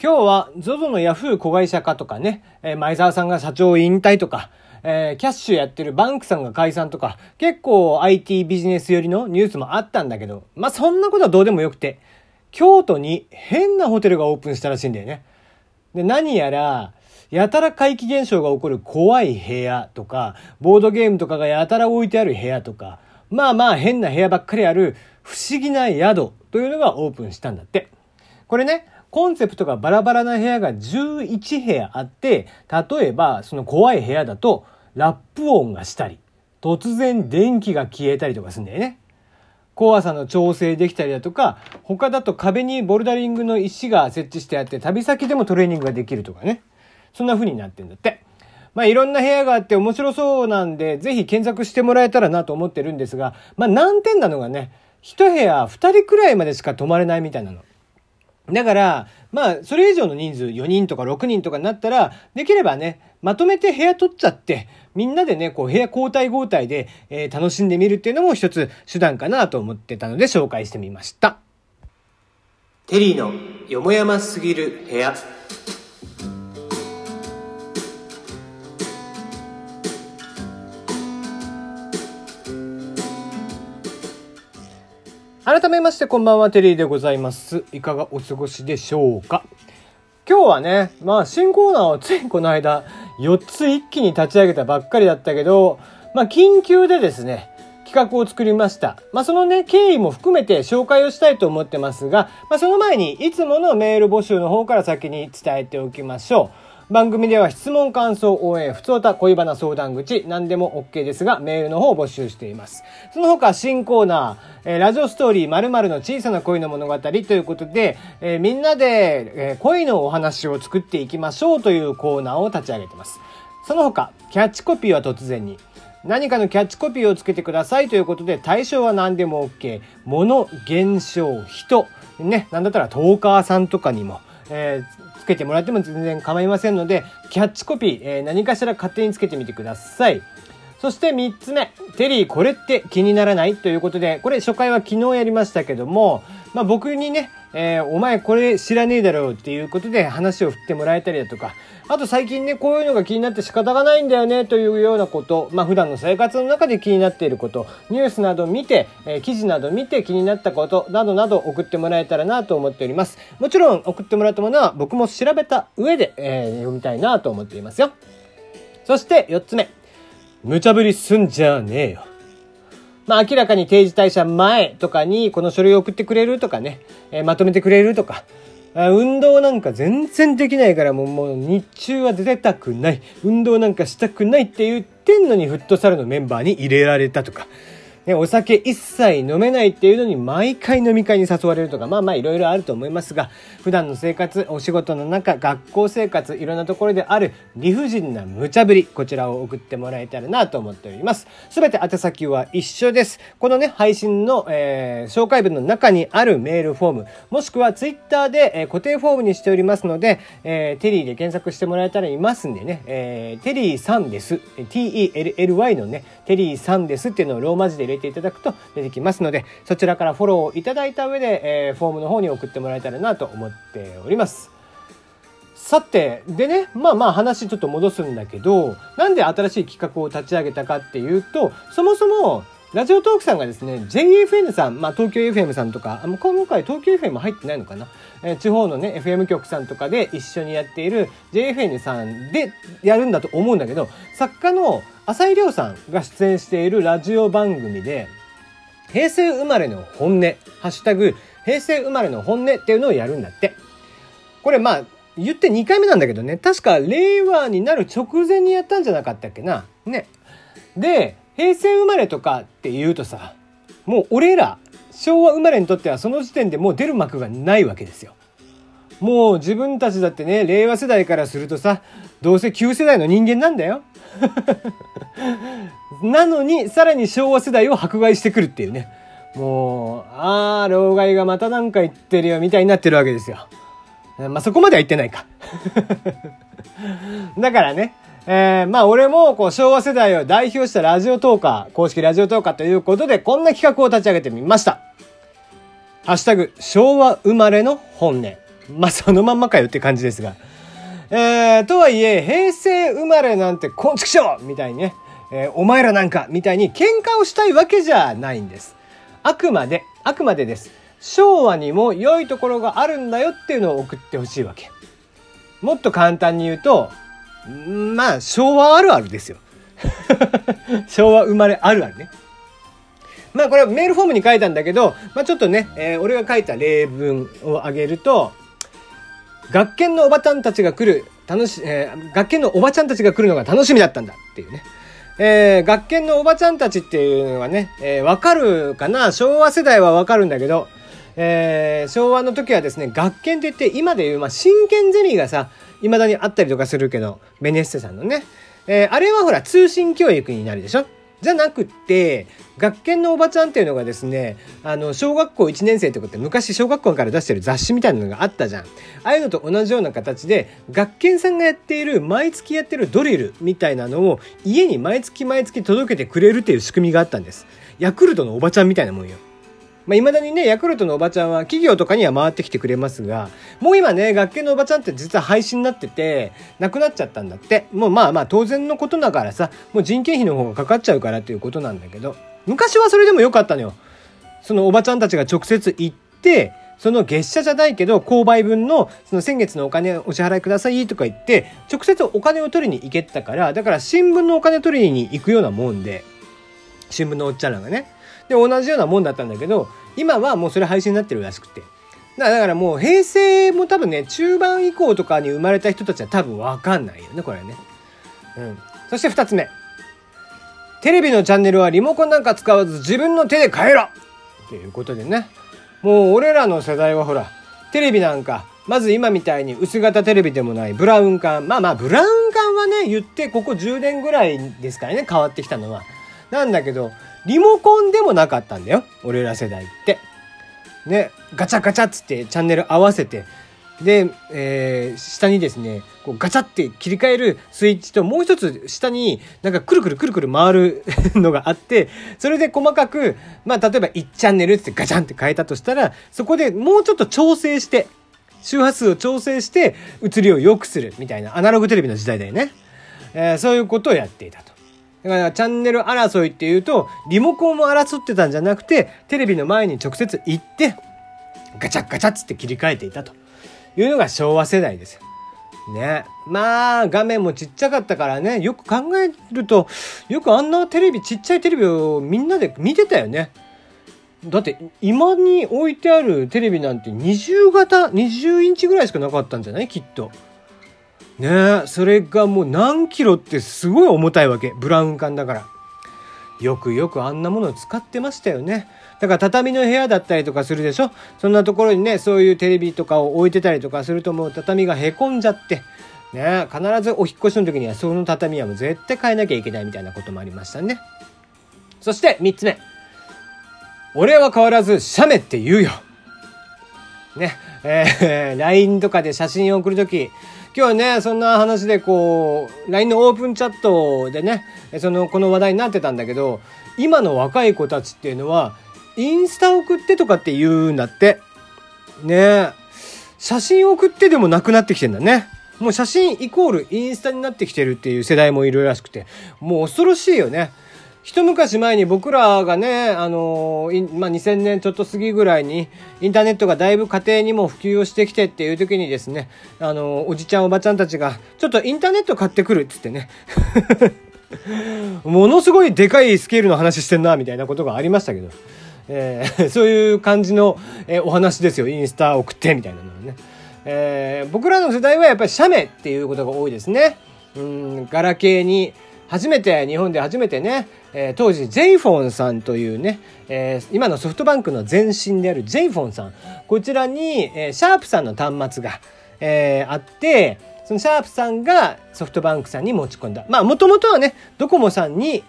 今日は ZOZO のヤフー子会社化とかね、えー、前澤さんが社長引退とか、えー、キャッシュやってるバンクさんが解散とか、結構 IT ビジネス寄りのニュースもあったんだけど、まあ、そんなことはどうでもよくて、京都に変なホテルがオープンしたらしいんだよね。で、何やら、やたら怪奇現象が起こる怖い部屋とか、ボードゲームとかがやたら置いてある部屋とか、まあまあ変な部屋ばっかりある不思議な宿というのがオープンしたんだって。これね、コンセプトがバラバラな部屋が11部屋あって、例えばその怖い部屋だとラップ音がしたり、突然電気が消えたりとかするんだよね。怖さの調整できたりだとか、他だと壁にボルダリングの石が設置してあって旅先でもトレーニングができるとかね。そんな風になってんだって。まあいろんな部屋があって面白そうなんで、ぜひ検索してもらえたらなと思ってるんですが、まあ難点なのがね、一部屋二人くらいまでしか泊まれないみたいなの。だから、まあ、それ以上の人数、4人とか6人とかになったら、できればね、まとめて部屋取っちゃって、みんなでね、こう、部屋交代交代で、えー、楽しんでみるっていうのも一つ手段かなと思ってたので紹介してみました。テリーのよもやますぎる部屋。改めましてこんばんは、テリーでございます。いかがお過ごしでしょうか？今日はね、まあ新コーナーをついこの間4つ一気に立ち上げたばっかりだったけど、まあ緊急でですね、企画を作りました。まあそのね、経緯も含めて紹介をしたいと思ってますが、まあその前にいつものメール募集の方から先に伝えておきましょう。番組では質問、感想、応援、普通た恋バナ相談口、何でも OK ですが、メールの方を募集しています。その他、新コーナー、えー、ラジオストーリー〇〇の小さな恋の物語ということで、えー、みんなで、えー、恋のお話を作っていきましょうというコーナーを立ち上げてます。その他、キャッチコピーは突然に。何かのキャッチコピーをつけてくださいということで、対象は何でも OK。物、現象、人。ね、なんだったらトーカーさんとかにも、えー、つけてもらっても全然構いませんので、キャッチコピー、えー、何かしら勝手につけてみてください。そして3つ目、テリーこれって気にならない？ということで、これ初回は昨日やりましたけども、まあ僕にね、えー、お前これ知らねえだろうっていうことで話を振ってもらえたりだとか、あと最近ね、こういうのが気になって仕方がないんだよねというようなこと、まあ普段の生活の中で気になっていること、ニュースなど見て、えー、記事など見て気になったことなどなど送ってもらえたらなと思っております。もちろん送ってもらったものは僕も調べた上で、えー、読みたいなと思っていますよ。そして4つ目。無茶ぶりすんじゃねえよ。まあ明らかに定時退社前とかにこの書類を送ってくれるとかね、えー、まとめてくれるとか、運動なんか全然できないからもうもう日中は出てたくない。運動なんかしたくないって言ってんのにフットサルのメンバーに入れられたとか。ね、お酒一切飲めないっていうのに毎回飲み会に誘われるとか、まあまあいろいろあると思いますが、普段の生活、お仕事の中、学校生活、いろんなところである理不尽な無茶ぶり、こちらを送ってもらえたらなと思っております。すべて宛先は一緒です。このね、配信の、えー、紹介文の中にあるメールフォーム、もしくはツイッターで、えー、固定フォームにしておりますので、えー、テリーで検索してもらえたらいますんでね、えー、テリーさんです。T-E-L-L-Y のね、テリーさんですっていうのをローマ字で入れていただくと出てきますので、そちらからフォローをいただいた上で、えー、フォームの方に送ってもらえたらなと思っております。さて、でね、まあまあ話ちょっと戻すんだけど、なんで新しい企画を立ち上げたかっていうと、そもそも、ラジオトークさんがですね、JFN さん、まあ東京 FM さんとか、あ今回東京 FM 入ってないのかな、えー、地方のね、FM 局さんとかで一緒にやっている JFN さんでやるんだと思うんだけど、作家の浅井亮さんが出演しているラジオ番組で、平成生まれの本音、ハッシュタグ、平成生まれの本音っていうのをやるんだって。これまあ、言って2回目なんだけどね、確か令和になる直前にやったんじゃなかったっけな？ね。で、平成生まれとかって言うとさ、もう俺ら、昭和生まれにとってはその時点でもう出る幕がないわけですよ。もう自分たちだってね、令和世代からするとさ、どうせ旧世代の人間なんだよ。なのに、さらに昭和世代を迫害してくるっていうね。もう、あー、老害がまたなんか言ってるよ、みたいになってるわけですよ。まあ、そこまでは言ってないか。だからね、えー、まあ俺もこう昭和世代を代表したラジオトーカー、公式ラジオトーカーということで、こんな企画を立ち上げてみました。ハッシュタグ、昭和生まれの本音。まあそのまんまかよって感じですが。えー、とはいえ、平成生まれなんてこんちくしょうみたいにね、えー、お前らなんかみたいに喧嘩をしたいわけじゃないんです。あくまで、あくまでです。昭和にも良いところがあるんだよっていうのを送ってほしいわけ。もっと簡単に言うと、まあ、昭和あるあるですよ。昭和生まれあるあるね。まあこれはメールフォームに書いたんだけど、まあちょっとね、えー、俺が書いた例文を挙げると、学研のおばちゃんたちが来る、楽し、えー、学研のおばちゃんたちが来るのが楽しみだったんだっていうね。えー、学研のおばちゃんたちっていうのがね、えー、わかるかな？昭和世代はわかるんだけど、えー、昭和の時はですね、学研って言って今でいう、まあ、真剣ゼミがさ、未だにあったりとかするけど、ベネッセさんのね。えー、あれはほら、通信教育になるでしょ？じゃなくって、学研のおばちゃんっていうのがですね、あの、小学校1年生ってことで昔小学校から出してる雑誌みたいなのがあったじゃん。ああいうのと同じような形で、学研さんがやっている、毎月やってるドリルみたいなのを家に毎月毎月届けてくれるっていう仕組みがあったんです。ヤクルトのおばちゃんみたいなもんよ。まあ、未だにね、ヤクルトのおばちゃんは企業とかには回ってきてくれますが、もう今ね、学研のおばちゃんって実は廃止になってて、なくなっちゃったんだって。もうまあまあ当然のことだからさ、もう人件費の方がかかっちゃうからっていうことなんだけど、昔はそれでもよかったのよ。そのおばちゃんたちが直接行って、その月謝じゃないけど、購買分の、その先月のお金お支払いくださいとか言って、直接お金を取りに行けたから、だから新聞のお金取りに行くようなもんで、新聞のおっちゃんらがね。で、同じようなもんだったんだけど、今はもうそれ配信になってるらしくて。だからもう平成も多分ね、中盤以降とかに生まれた人たちは多分わかんないよね、これね。うん。そして二つ目。テレビのチャンネルはリモコンなんか使わず自分の手で変えろっていうことでね。もう俺らの世代はほら、テレビなんか、まず今みたいに薄型テレビでもないブラウン管。まあまあ、ブラウン管はね、言ってここ10年ぐらいですからね、変わってきたのは。なんだけど、リモコンでもなかったんだよ。俺ら世代って。ね、ガチャガチャっつってチャンネル合わせて、で、えー、下にですね、こうガチャって切り替えるスイッチともう一つ下になんかくるくるくるくる回る のがあって、それで細かく、まあ例えば1チャンネルってガチャンって変えたとしたら、そこでもうちょっと調整して、周波数を調整して映りを良くするみたいなアナログテレビの時代だよね。えー、そういうことをやっていたと。だからチャンネル争いっていうと、リモコンも争ってたんじゃなくて、テレビの前に直接行って、ガチャガチャっつって切り替えていたというのが昭和世代ですよ。ね。まあ、画面もちっちゃかったからね、よく考えると、よくあんなテレビ、ちっちゃいテレビをみんなで見てたよね。だって、今に置いてあるテレビなんて20型、20インチぐらいしかなかったんじゃない？きっと。ね。それがもう何キロってすごい重たいわけ。ブラウン管だから。よくよくあんなものを使ってましたよね。だから畳の部屋だったりとかするでしょ。そんなところにねそういうテレビとかを置いてたりとかするともう畳がへこんじゃって。ね。必ずお引越しの時にはその畳はもう絶対変えなきゃいけないみたいなこともありましたね。そして3つ目。俺は変わらず写メって言うよ。ね。えー、LINE とかで写真を送る時今日はね、そんな話でこう、LINE のオープンチャットでね、その、この話題になってたんだけど、今の若い子たちっていうのは、インスタ送ってとかって言うんだって。ね写真送ってでもなくなってきてんだね。もう写真イコールインスタになってきてるっていう世代もいるらしくて、もう恐ろしいよね。一昔前に僕らがね、あのまあ、2000年ちょっと過ぎぐらいに、インターネットがだいぶ家庭にも普及をしてきてっていう時にですね、あのおじちゃんおばちゃんたちが、ちょっとインターネット買ってくるっつってね。ものすごいでかいスケールの話してんな、みたいなことがありましたけど。えー、そういう感じの、えー、お話ですよ。インスタ送って、みたいなのはね。えー、僕らの世代はやっぱり写メっていうことが多いですね。うん、ガラケーに、初めて、日本で初めてね、えー、当時 j フォンさんというね、えー、今のソフトバンクの前身である j フォンさん、こちらに、えー、シャープさんの端末が、えー、あって、そのシャープさんがソフトバンクさんに持ち込んだ。まあ、もともとはね、ドコモさんに、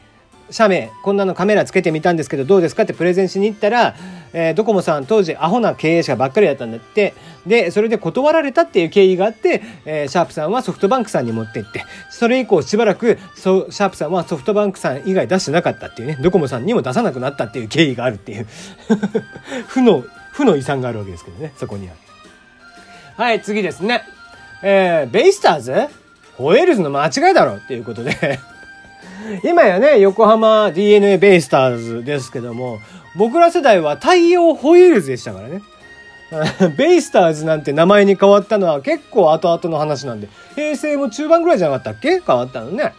写メ、こんなのカメラつけてみたんですけどどうですかってプレゼンしに行ったら、えー、ドコモさん当時アホな経営者ばっかりだったんだって、で、それで断られたっていう経緯があって、えー、シャープさんはソフトバンクさんに持って行って、それ以降しばらく、そシャープさんはソフトバンクさん以外出してなかったっていうね、ドコモさんにも出さなくなったっていう経緯があるっていう。負の、負の遺産があるわけですけどね、そこには。はい、次ですね。えー、ベイスターズ？ホエールズの間違いだろっていうことで。今やね、横浜 DNA ベイスターズですけども、僕ら世代は大洋ホエールズでしたからね。ベイスターズなんて名前に変わったのは結構後々の話なんで、平成も中盤ぐらいじゃなかったっけ？変わったのね。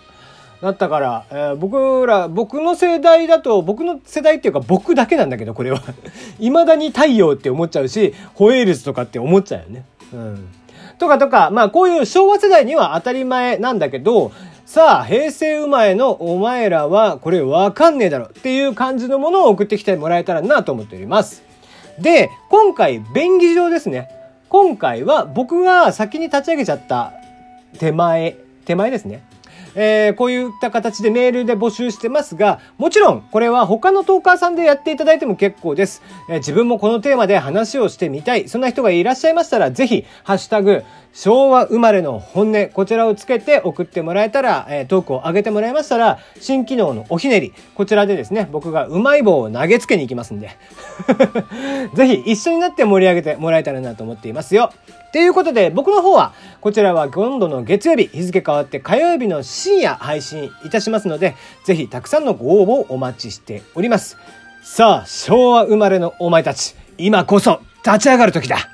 だったから、えー、僕ら、僕の世代だと、僕の世代っていうか僕だけなんだけど、これは。未だに太陽って思っちゃうし、ホエールズとかって思っちゃうよね。うん。とかとか、まあこういう昭和世代には当たり前なんだけど、さあ、平成生まれのお前らはこれわかんねえだろっていう感じのものを送ってきてもらえたらなと思っております。で、今回、便宜上ですね。今回は僕が先に立ち上げちゃった手前、手前ですね。えー、こういった形でメールで募集してますが、もちろんこれは他のトーカーさんでやっていただいても結構です。えー、自分もこのテーマで話をしてみたい。そんな人がいらっしゃいましたら、ぜひ、ハッシュタグ、昭和生まれの本音、こちらをつけて送ってもらえたら、えー、トークを上げてもらいましたら、新機能のおひねり、こちらでですね、僕がうまい棒を投げつけに行きますんで。ぜひ一緒になって盛り上げてもらえたらなと思っていますよ。ということで、僕の方は、こちらは今度の月曜日、日付変わって火曜日の深夜配信いたしますので、ぜひたくさんのご応募をお待ちしております。さあ、昭和生まれのお前たち、今こそ立ち上がる時だ